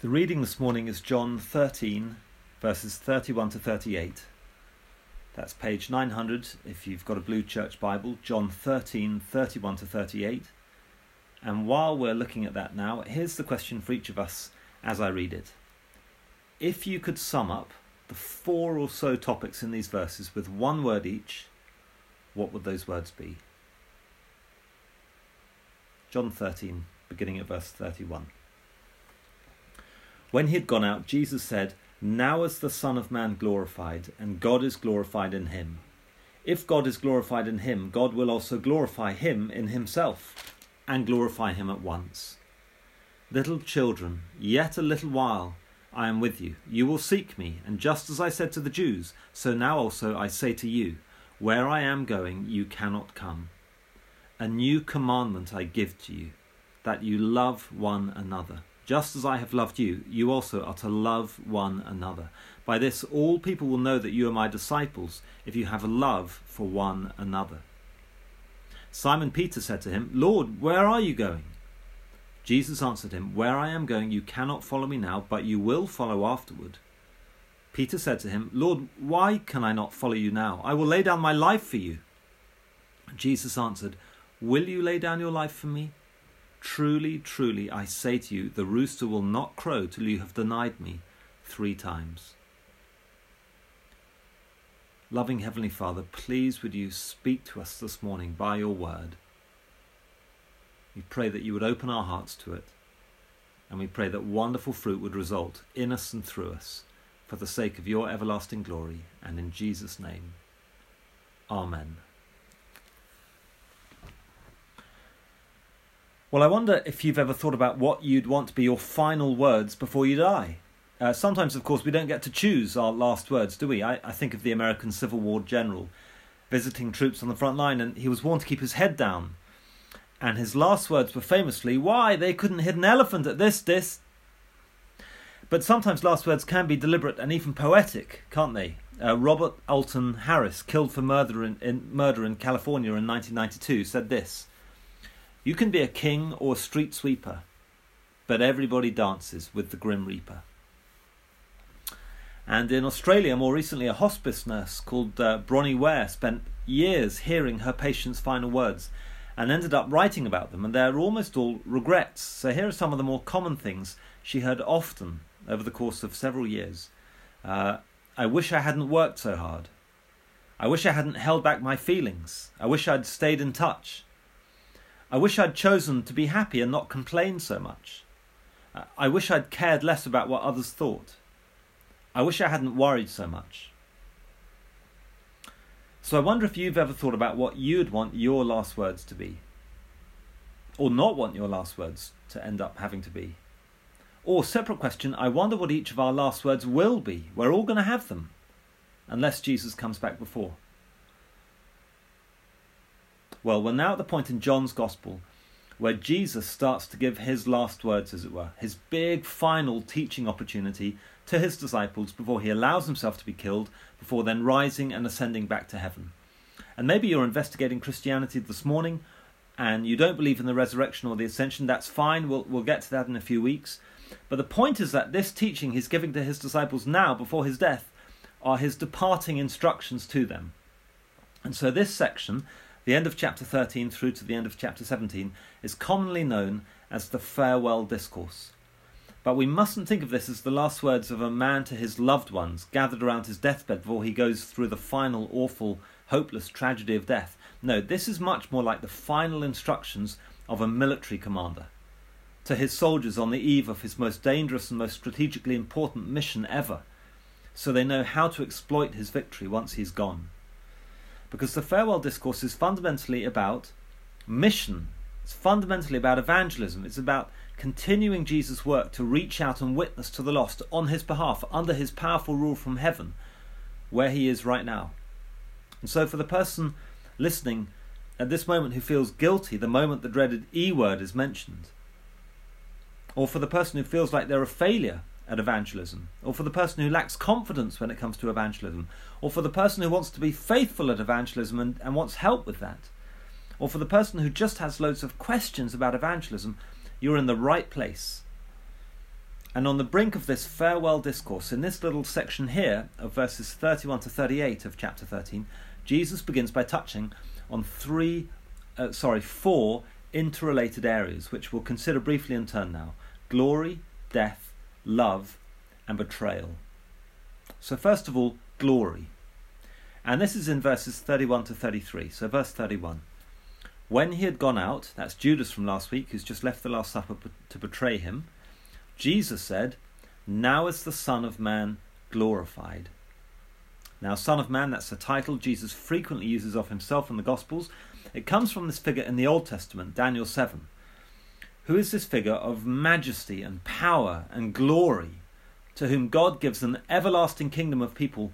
The reading this morning is John 13, verses 31 to 38. That's page 900 if you've got a Blue Church Bible, John 13, 31 to 38. And while we're looking at that now, here's the question for each of us as I read it. If you could sum up the four or so topics in these verses with one word each, what would those words be? John 13, beginning at verse 31. When he had gone out, Jesus said, Now is the Son of Man glorified, and God is glorified in him. If God is glorified in him, God will also glorify him in himself, and glorify him at once. Little children, yet a little while I am with you. You will seek me, and just as I said to the Jews, so now also I say to you, Where I am going, you cannot come. A new commandment I give to you, that you love one another. Just as I have loved you, you also are to love one another. By this, all people will know that you are my disciples, if you have a love for one another. Simon Peter said to him, Lord, where are you going? Jesus answered him, Where I am going, you cannot follow me now, but you will follow afterward. Peter said to him, Lord, why can I not follow you now? I will lay down my life for you. Jesus answered, Will you lay down your life for me? Truly, truly, I say to you, the rooster will not crow till you have denied me three times. Loving Heavenly Father, please would you speak to us this morning by your word. We pray that you would open our hearts to it, and we pray that wonderful fruit would result in us and through us for the sake of your everlasting glory, and in Jesus' name. Amen. Well, I wonder if you've ever thought about what you'd want to be your final words before you die. Uh, sometimes, of course, we don't get to choose our last words, do we? I, I, think of the American Civil War general visiting troops on the front line, and he was warned to keep his head down. And his last words were famously, Why, they couldn't hit an elephant at this dis. But sometimes last words can be deliberate and even poetic, can't they? Uh, Robert Alton Harris, killed for murder in, in, murder in California in 1992, said this you can be a king or a street sweeper, but everybody dances with the Grim Reaper. And in Australia, more recently, a hospice nurse called uh, Bronnie Ware spent years hearing her patients' final words and ended up writing about them, and they're almost all regrets. So here are some of the more common things she heard often over the course of several years. Uh, I wish I hadn't worked so hard. I wish I hadn't held back my feelings. I wish I'd stayed in touch. I wish I'd chosen to be happy and not complain so much. I wish I'd cared less about what others thought. I wish I hadn't worried so much. So I wonder if you've ever thought about what you'd want your last words to be. Or not want your last words to end up having to be. Or, separate question, I wonder what each of our last words will be. We're all going to have them, unless Jesus comes back before. Well, we're now at the point in John's Gospel where Jesus starts to give his last words, as it were, his big final teaching opportunity to his disciples before he allows himself to be killed, before then rising and ascending back to heaven. And maybe you're investigating Christianity this morning and you don't believe in the resurrection or the ascension, that's fine, we'll, we'll get to that in a few weeks. But the point is that this teaching he's giving to his disciples now, before his death, are his departing instructions to them. And so this section the end of chapter 13 through to the end of chapter 17 is commonly known as the farewell discourse. But we mustn't think of this as the last words of a man to his loved ones gathered around his deathbed before he goes through the final, awful, hopeless tragedy of death. No, this is much more like the final instructions of a military commander to his soldiers on the eve of his most dangerous and most strategically important mission ever, so they know how to exploit his victory once he's gone because the farewell discourse is fundamentally about mission. It's fundamentally about evangelism. It's about continuing Jesus' work to reach out and witness to the lost on his behalf, under his powerful rule from heaven, where he is right now. And so, for the person listening at this moment who feels guilty the moment the dreaded E word is mentioned, or for the person who feels like they're a failure at evangelism, or for the person who lacks confidence when it comes to evangelism, or for the person who wants to be faithful at evangelism and, and wants help with that, or for the person who just has loads of questions about evangelism, you're in the right place. And on the brink of this farewell discourse, in this little section here of verses 31 to 38 of chapter 13, Jesus begins by touching on three, uh, sorry, four interrelated areas, which we'll consider briefly in turn now glory, death, love, and betrayal. So, first of all, glory. And this is in verses 31 to 33. So, verse 31. When he had gone out, that's Judas from last week, who's just left the Last Supper to betray him, Jesus said, Now is the Son of Man glorified. Now, Son of Man, that's a title Jesus frequently uses of himself in the Gospels. It comes from this figure in the Old Testament, Daniel 7. Who is this figure of majesty and power and glory, to whom God gives an everlasting kingdom of people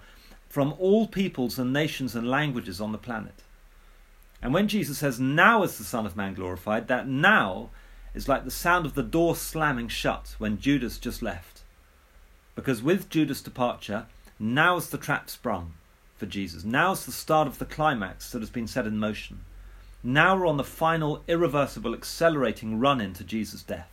from all peoples and nations and languages on the planet? And when Jesus says, Now is the Son of Man glorified, that now is like the sound of the door slamming shut when Judas just left. Because with Judas' departure, now's the trap sprung for Jesus. Now's the start of the climax that has been set in motion. Now we're on the final, irreversible, accelerating run into Jesus' death.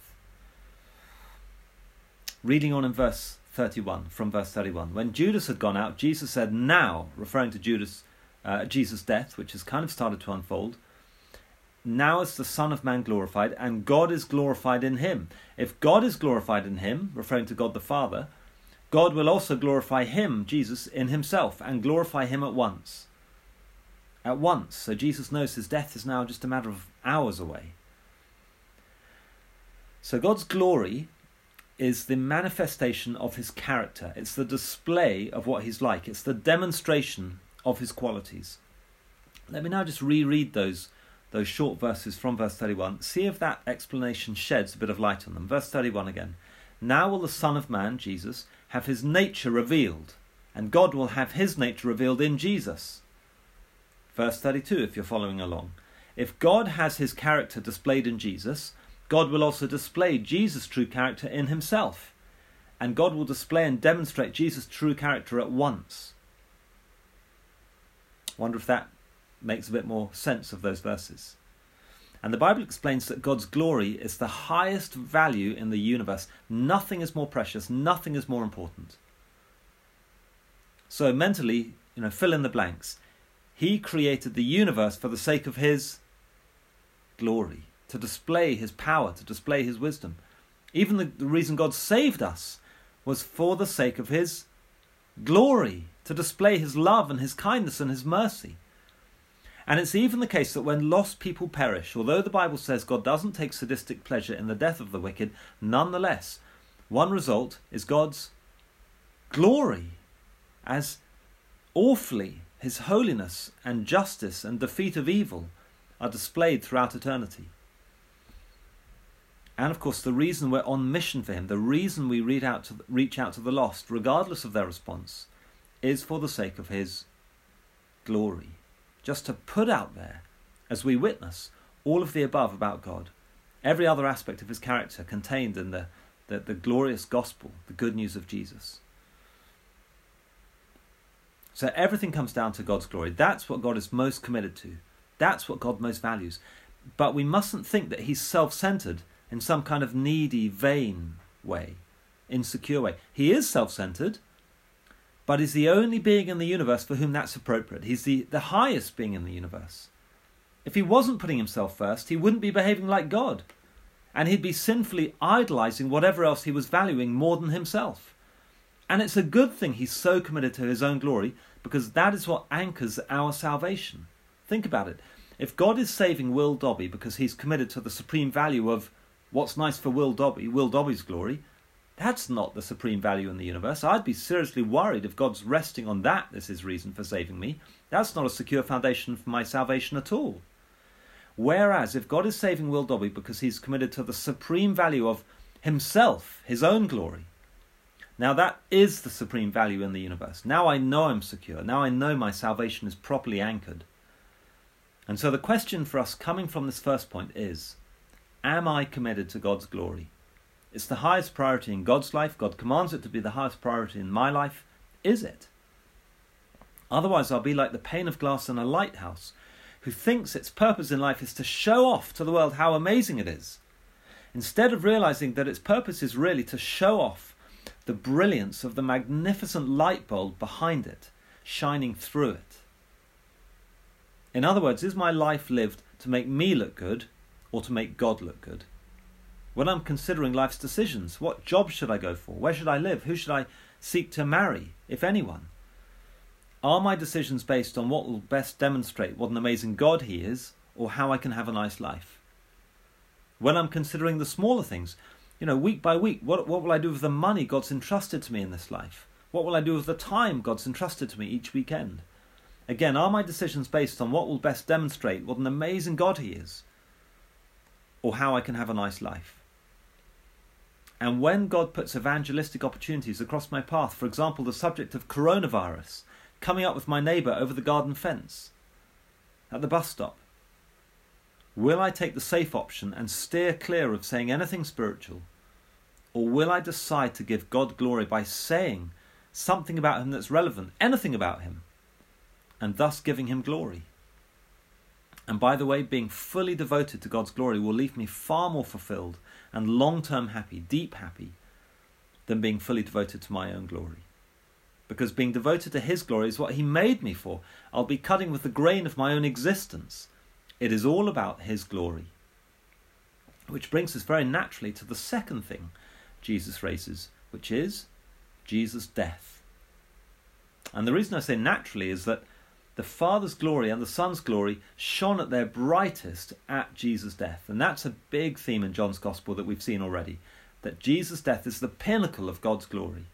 Reading on in verse 31, from verse 31. When Judas had gone out, Jesus said, Now, referring to Judas uh, Jesus' death, which has kind of started to unfold. Now is the Son of Man glorified, and God is glorified in him. If God is glorified in him, referring to God the Father, God will also glorify him, Jesus, in himself, and glorify him at once. At once. So Jesus knows his death is now just a matter of hours away. So God's glory is the manifestation of his character. It's the display of what he's like. It's the demonstration of his qualities. Let me now just reread those those short verses from verse 31. See if that explanation sheds a bit of light on them. Verse 31 again. Now will the Son of Man, Jesus, have his nature revealed, and God will have his nature revealed in Jesus. Verse 32, if you're following along. If God has his character displayed in Jesus, God will also display Jesus' true character in himself. And God will display and demonstrate Jesus' true character at once. Wonder if that makes a bit more sense of those verses. And the Bible explains that God's glory is the highest value in the universe. Nothing is more precious, nothing is more important. So mentally, you know, fill in the blanks. He created the universe for the sake of his glory, to display his power, to display his wisdom. Even the, the reason God saved us was for the sake of his glory to display his love and his kindness and his mercy. And it's even the case that when lost people perish, although the Bible says God doesn't take sadistic pleasure in the death of the wicked, nonetheless, one result is God's glory as awfully his holiness and justice and defeat of evil are displayed throughout eternity. And of course, the reason we're on mission for him, the reason we reach out to, reach out to the lost, regardless of their response, is for the sake of His glory. Just to put out there, as we witness, all of the above about God, every other aspect of His character contained in the, the, the glorious gospel, the good news of Jesus. So everything comes down to God's glory. That's what God is most committed to. That's what God most values. But we mustn't think that He's self centered in some kind of needy, vain way, insecure way. He is self centered, but He's the only being in the universe for whom that's appropriate. He's the, the highest being in the universe. If he wasn't putting himself first, he wouldn't be behaving like God. And he'd be sinfully idolizing whatever else he was valuing more than himself. And it's a good thing he's so committed to his own glory because that is what anchors our salvation. Think about it. If God is saving Will Dobby because he's committed to the supreme value of what's nice for Will Dobby, Will Dobby's glory, that's not the supreme value in the universe. I'd be seriously worried if God's resting on that as his reason for saving me. That's not a secure foundation for my salvation at all. Whereas, if God is saving Will Dobby because he's committed to the supreme value of himself, his own glory, now that is the supreme value in the universe. Now I know I'm secure. Now I know my salvation is properly anchored. And so the question for us coming from this first point is Am I committed to God's glory? It's the highest priority in God's life. God commands it to be the highest priority in my life. Is it? Otherwise, I'll be like the pane of glass in a lighthouse who thinks its purpose in life is to show off to the world how amazing it is. instead of realizing that its purpose is really to show off the brilliance of the magnificent light bulb behind it, shining through it. In other words, is my life lived to make me look good or to make God look good? When I'm considering life's decisions, what job should I go for? Where should I live? Who should I seek to marry, if anyone? Are my decisions based on what will best demonstrate what an amazing God He is, or how I can have a nice life? When I'm considering the smaller things, you know, week by week, what, what will I do with the money God's entrusted to me in this life? What will I do with the time God's entrusted to me each weekend? Again, are my decisions based on what will best demonstrate what an amazing God He is, or how I can have a nice life? And when God puts evangelistic opportunities across my path, for example, the subject of coronavirus, coming up with my neighbour over the garden fence, at the bus stop, will I take the safe option and steer clear of saying anything spiritual? Or will I decide to give God glory by saying something about Him that's relevant, anything about Him, and thus giving Him glory? And by the way, being fully devoted to God's glory will leave me far more fulfilled and long term happy, deep happy, than being fully devoted to my own glory. Because being devoted to His glory is what He made me for. I'll be cutting with the grain of my own existence. It is all about His glory. Which brings us very naturally to the second thing Jesus raises, which is Jesus' death. And the reason I say naturally is that the Father's glory and the Son's glory shone at their brightest at Jesus' death. And that's a big theme in John's Gospel that we've seen already that Jesus' death is the pinnacle of God's glory.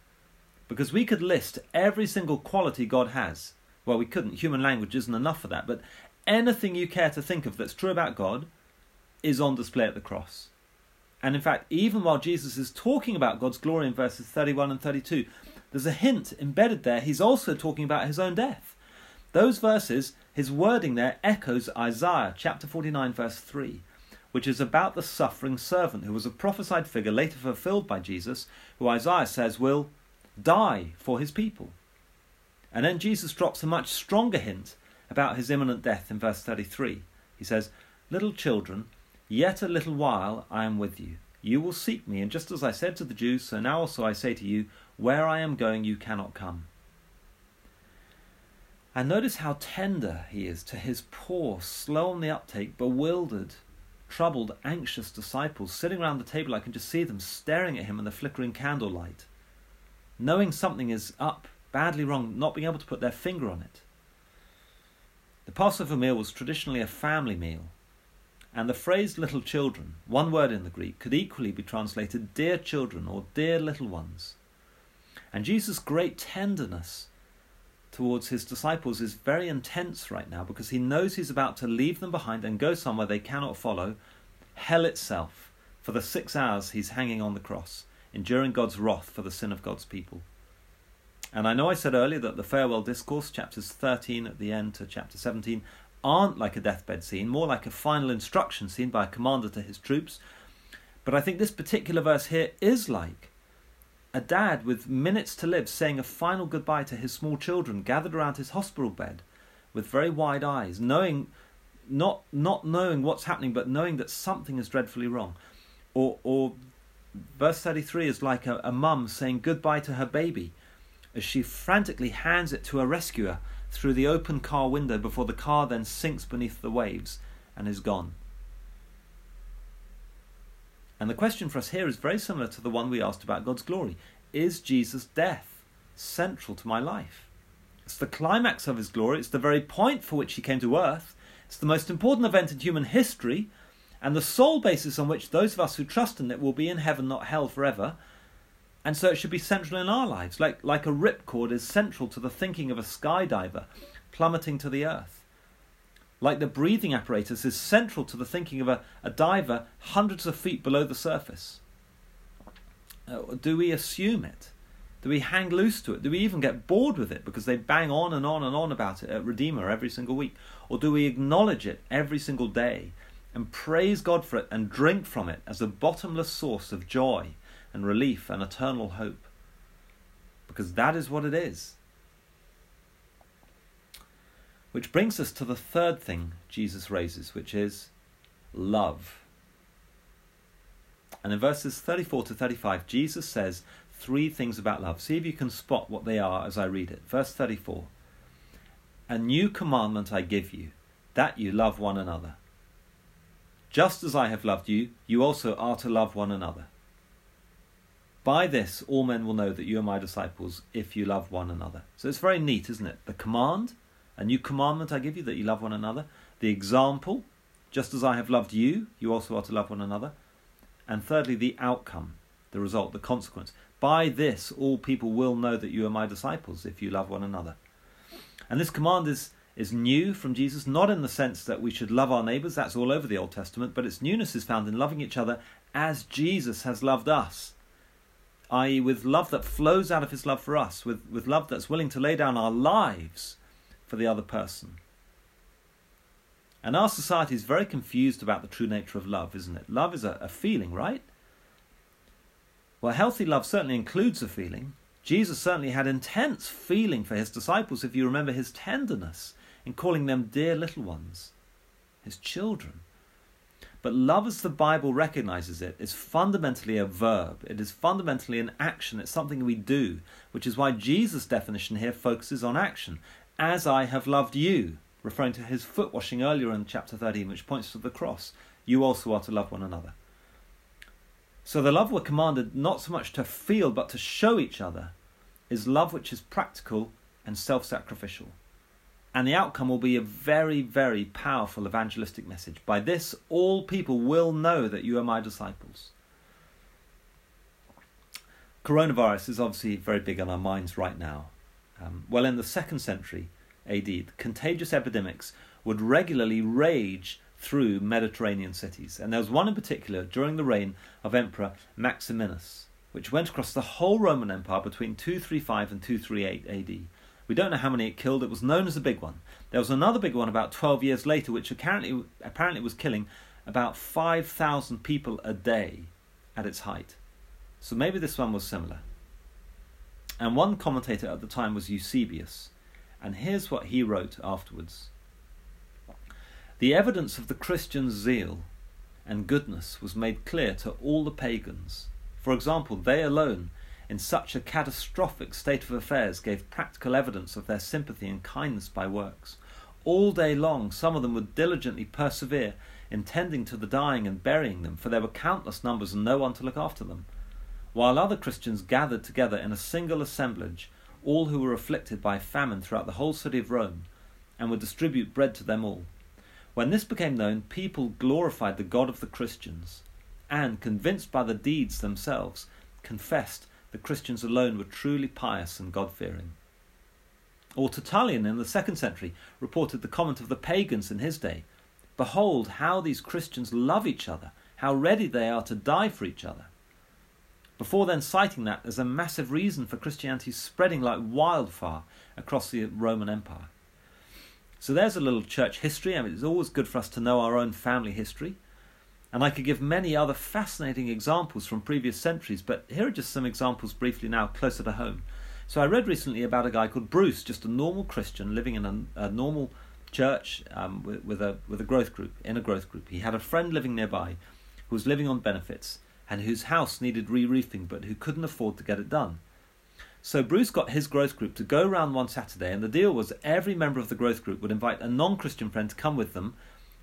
Because we could list every single quality God has. Well, we couldn't. Human language isn't enough for that. But anything you care to think of that's true about God is on display at the cross. And in fact, even while Jesus is talking about God's glory in verses 31 and 32, there's a hint embedded there. He's also talking about his own death. Those verses, his wording there echoes Isaiah chapter 49, verse 3, which is about the suffering servant who was a prophesied figure later fulfilled by Jesus, who Isaiah says will die for his people. And then Jesus drops a much stronger hint about his imminent death in verse 33. He says, Little children, yet a little while I am with you. You will seek me, and just as I said to the Jews, so now also I say to you, Where I am going, you cannot come. And notice how tender he is to his poor, slow on the uptake, bewildered, troubled, anxious disciples sitting around the table. I can just see them staring at him in the flickering candlelight, knowing something is up, badly wrong, not being able to put their finger on it. The Passover meal was traditionally a family meal, and the phrase little children, one word in the Greek, could equally be translated dear children or dear little ones. And Jesus' great tenderness towards his disciples is very intense right now because he knows he's about to leave them behind and go somewhere they cannot follow hell itself for the six hours he's hanging on the cross, enduring God's wrath for the sin of God's people. And I know I said earlier that the farewell discourse, chapters 13 at the end to chapter 17, aren't like a deathbed scene, more like a final instruction scene by a commander to his troops. But I think this particular verse here is like a dad with minutes to live saying a final goodbye to his small children gathered around his hospital bed with very wide eyes, knowing not not knowing what's happening, but knowing that something is dreadfully wrong. Or or verse 33 is like a, a mum saying goodbye to her baby as she frantically hands it to a rescuer through the open car window before the car then sinks beneath the waves and is gone. And the question for us here is very similar to the one we asked about God's glory. Is Jesus' death central to my life? It's the climax of his glory, it's the very point for which he came to earth, it's the most important event in human history, and the sole basis on which those of us who trust in it will be in heaven, not hell forever. And so it should be central in our lives, like, like a ripcord is central to the thinking of a skydiver plummeting to the earth like the breathing apparatus, is central to the thinking of a, a diver hundreds of feet below the surface. Uh, do we assume it? Do we hang loose to it? Do we even get bored with it because they bang on and on and on about it at Redeemer every single week? Or do we acknowledge it every single day and praise God for it and drink from it as a bottomless source of joy and relief and eternal hope? Because that is what it is. Which brings us to the third thing Jesus raises, which is love. And in verses 34 to 35, Jesus says three things about love. See if you can spot what they are as I read it. Verse 34 A new commandment I give you, that you love one another. Just as I have loved you, you also are to love one another. By this, all men will know that you are my disciples if you love one another. So it's very neat, isn't it? The command, a new commandment I give you, that you love one another. The example, just as I have loved you, you also are to love one another. And thirdly, the outcome, the result, the consequence. By this, all people will know that you are my disciples if you love one another. And this command is is new from Jesus, not in the sense that we should love our neighbours, that's all over the Old Testament, but its newness is found in loving each other as Jesus has loved us, i.e., with love that flows out of his love for us, with, with love that's willing to lay down our lives for the other person. And our society is very confused about the true nature of love, isn't it? Love is a, a feeling, right? Well, healthy love certainly includes a feeling. Jesus certainly had intense feeling for his disciples, if you remember his tenderness in calling them dear little ones, his children. But love, as the Bible recognizes it, is fundamentally a verb. It is fundamentally an action. It's something we do, which is why Jesus' definition here focuses on action. As I have loved you, referring to his foot washing earlier in chapter 13, which points to the cross, you also are to love one another. So the love we're commanded not so much to feel but to show each other is love which is practical and self sacrificial and the outcome will be a very, very powerful evangelistic message. By this, all people will know that you are my disciples. Coronavirus is obviously very big on our minds right now. Um, well, in the second century AD, contagious epidemics would regularly rage through Mediterranean cities, and there was one in particular during the reign of Emperor Maximinus, which went across the whole Roman Empire between 235 and 238 AD. We don't know how many it killed. It was known as a big one. There was another big one about 12 years later, which apparently, apparently was killing about 5,000 people a day at its height. So maybe this one was similar. And one commentator at the time was Eusebius. And here's what he wrote afterwards The evidence of the Christian's zeal and goodness was made clear to all the pagans. For example, they alone in such a catastrophic state of affairs gave practical evidence of their sympathy and kindness by works. All day long, some of them would diligently persevere in tending to the dying and burying them, for there were countless numbers and no one to look after them. While other Christians gathered together in a single assemblage, all who were afflicted by famine throughout the whole city of Rome, and would distribute bread to them all. When this became known, people glorified the God of the Christians, and, convinced by the deeds themselves, confessed the Christians alone were truly pious and God fearing. Or Tertullian in the second century reported the comment of the pagans in his day Behold how these Christians love each other, how ready they are to die for each other. Before then, citing that as a massive reason for Christianity spreading like wildfire across the Roman Empire. So there's a little church history. I mean, it's always good for us to know our own family history. And I could give many other fascinating examples from previous centuries, but here are just some examples briefly now closer to home. So I read recently about a guy called Bruce, just a normal Christian living in a, a normal church um, with, with, a with a growth group in a growth group. He had a friend living nearby who was living on benefits and whose house needed re-roofing, but who couldn't afford to get it done. So Bruce got his growth group to go round one Saturday, and the deal was every member of the growth group would invite a non-Christian friend to come with them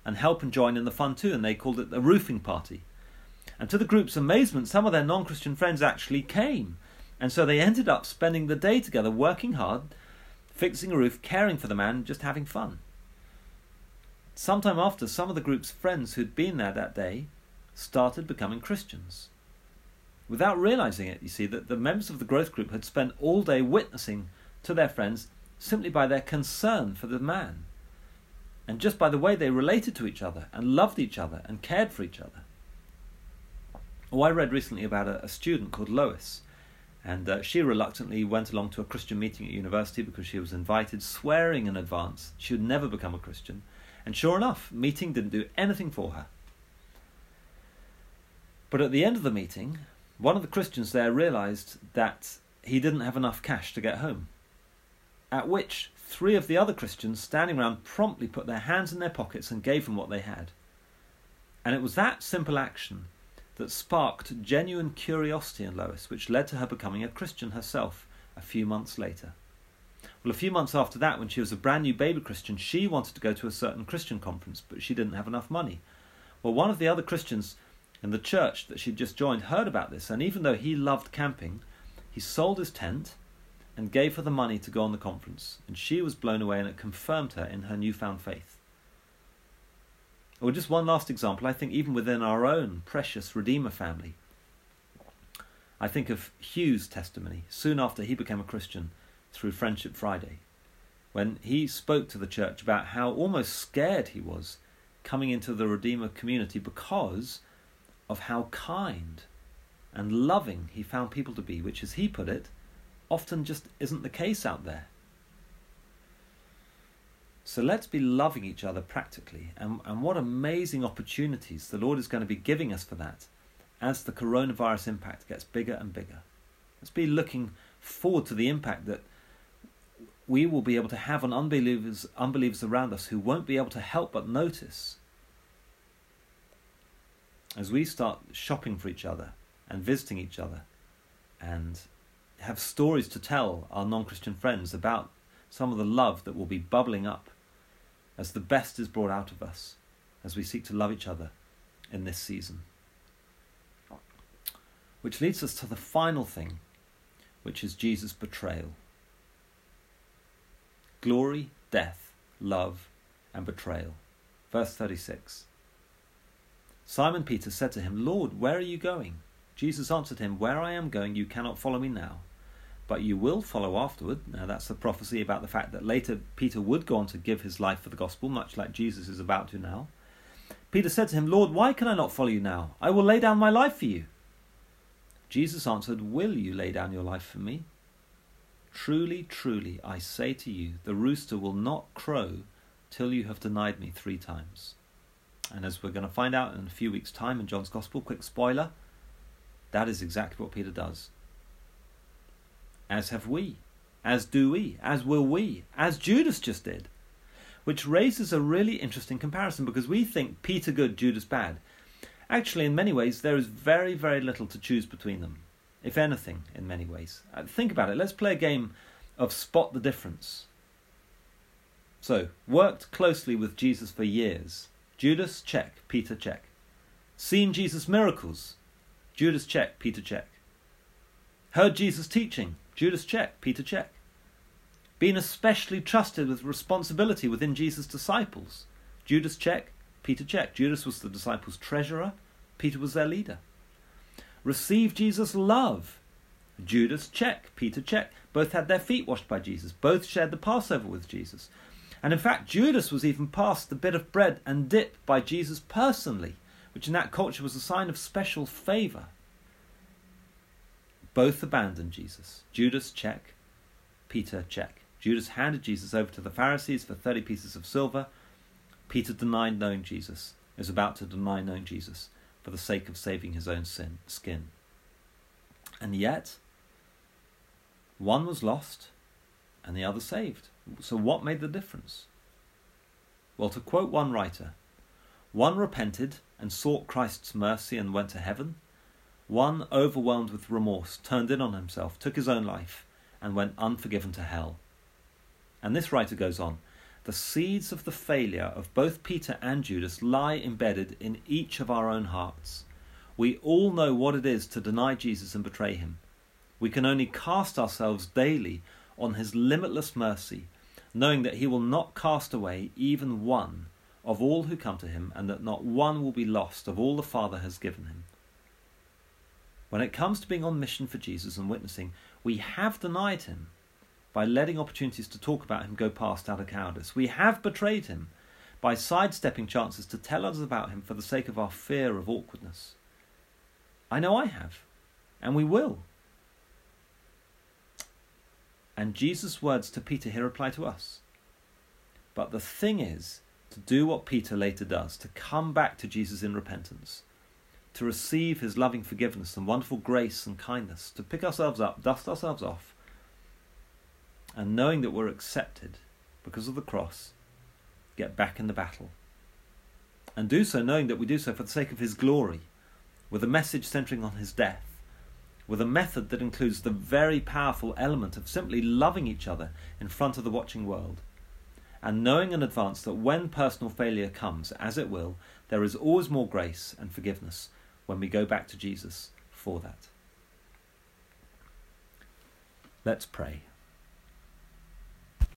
and help and join in the fun too, and they called it the roofing party. And to the group's amazement, some of their non Christian friends actually came. And so they ended up spending the day together, working hard, fixing a roof, caring for the man, just having fun. Sometime after, some of the group's friends who'd been there that day started becoming Christians. Without realizing it, you see, that the members of the growth group had spent all day witnessing to their friends simply by their concern for the man and just by the way they related to each other and loved each other and cared for each other. Oh, I read recently about a, a student called Lois, and uh, she reluctantly went along to a Christian meeting at university because she was invited, swearing in advance she would never become a Christian. And sure enough, meeting didn't do anything for her. But at the end of the meeting, one of the Christians there realized that he didn't have enough cash to get home. At which three of the other Christians standing around promptly put their hands in their pockets and gave him what they had. And it was that simple action that sparked genuine curiosity in Lois, which led to her becoming a Christian herself a few months later. Well, a few months after that, when she was a brand new baby Christian, she wanted to go to a certain Christian conference, but she didn't have enough money. Well, one of the other Christians in the church that she'd just joined heard about this, and even though he loved camping, he sold his tent and gave her the money to go on the conference, and she was blown away and it confirmed her in her newfound faith. Or just one last example, I think even within our own precious Redeemer family, I think of Hugh's testimony soon after he became a Christian through Friendship Friday, when he spoke to the church about how almost scared he was coming into the Redeemer community because of how kind and loving he found people to be, which, as he put it, often just isn't the case out there. So let's be loving each other practically, and, and what amazing opportunities the Lord is going to be giving us for that as the coronavirus impact gets bigger and bigger. Let's be looking forward to the impact that we will be able to have on unbelievers, unbelievers around us who won't be able to help but notice as we start shopping for each other and visiting each other and have stories to tell our non Christian friends about some of the love that will be bubbling up as the best is brought out of us as we seek to love each other in this season. Which leads us to the final thing, which is Jesus' betrayal. Glory, death, love, and betrayal. Verse 36. Simon Peter said to him, Lord, where are you going? Jesus answered him, Where I am going, you cannot follow me now, but you will follow afterward. Now, that's the prophecy about the fact that later Peter would go on to give his life for the gospel, much like Jesus is about to now. Peter said to him, Lord, why can I not follow you now? I will lay down my life for you. Jesus answered, Will you lay down your life for me? Truly, truly, I say to you, the rooster will not crow till you have denied me three times. And as we're going to find out in a few weeks' time in John's Gospel, quick spoiler, that is exactly what Peter does. As have we, as do we, as will we, as Judas just did. Which raises a really interesting comparison because we think Peter good, Judas bad. Actually, in many ways, there is very, very little to choose between them. If anything, in many ways. Uh, think about it. Let's play a game of spot the difference. So, worked closely with Jesus for years. Judas, check. Peter, check. Seen Jesus' miracles. Judas, check. Peter, check. Heard Jesus' teaching. Judas, check. Peter, check. Been especially trusted with responsibility within Jesus' disciples. Judas, check. Peter, check. Judas was the disciples' treasurer. Peter was their leader. Received Jesus' love. Judas, check. Peter, check. Both had their feet washed by Jesus. Both shared the Passover with Jesus. And in fact, Judas was even passed the bit of bread and dip by Jesus personally, which in that culture was a sign of special favour. Both abandoned Jesus. Judas, check. Peter, check. Judas handed Jesus over to the Pharisees for 30 pieces of silver. Peter denied knowing Jesus, is about to deny knowing Jesus for the sake of saving his own sin, skin. And yet, one was lost and the other saved. So, what made the difference? Well, to quote one writer, one repented and sought Christ's mercy and went to heaven. One, overwhelmed with remorse, turned in on himself, took his own life, and went unforgiven to hell. And this writer goes on the seeds of the failure of both Peter and Judas lie embedded in each of our own hearts. We all know what it is to deny Jesus and betray him. We can only cast ourselves daily on his limitless mercy knowing that he will not cast away even one of all who come to him, and that not one will be lost of all the Father has given him. When it comes to being on mission for Jesus and witnessing, we have denied him by letting opportunities to talk about him go past out of cowardice. We have betrayed him by sidestepping chances to tell others about him for the sake of our fear of awkwardness. I know I have, and we will. And Jesus' words to Peter here apply to us. But the thing is to do what Peter later does, to come back to Jesus in repentance, to receive his loving forgiveness and wonderful grace and kindness, to pick ourselves up, dust ourselves off, and knowing that we're accepted because of the cross, get back in the battle. And do so knowing that we do so for the sake of his glory, with a message centering on his death, with a method that includes the very powerful element of simply loving each other in front of the watching world, and knowing in advance that when personal failure comes, as it will, there is always more grace and forgiveness when we go back to Jesus for that. Let's pray.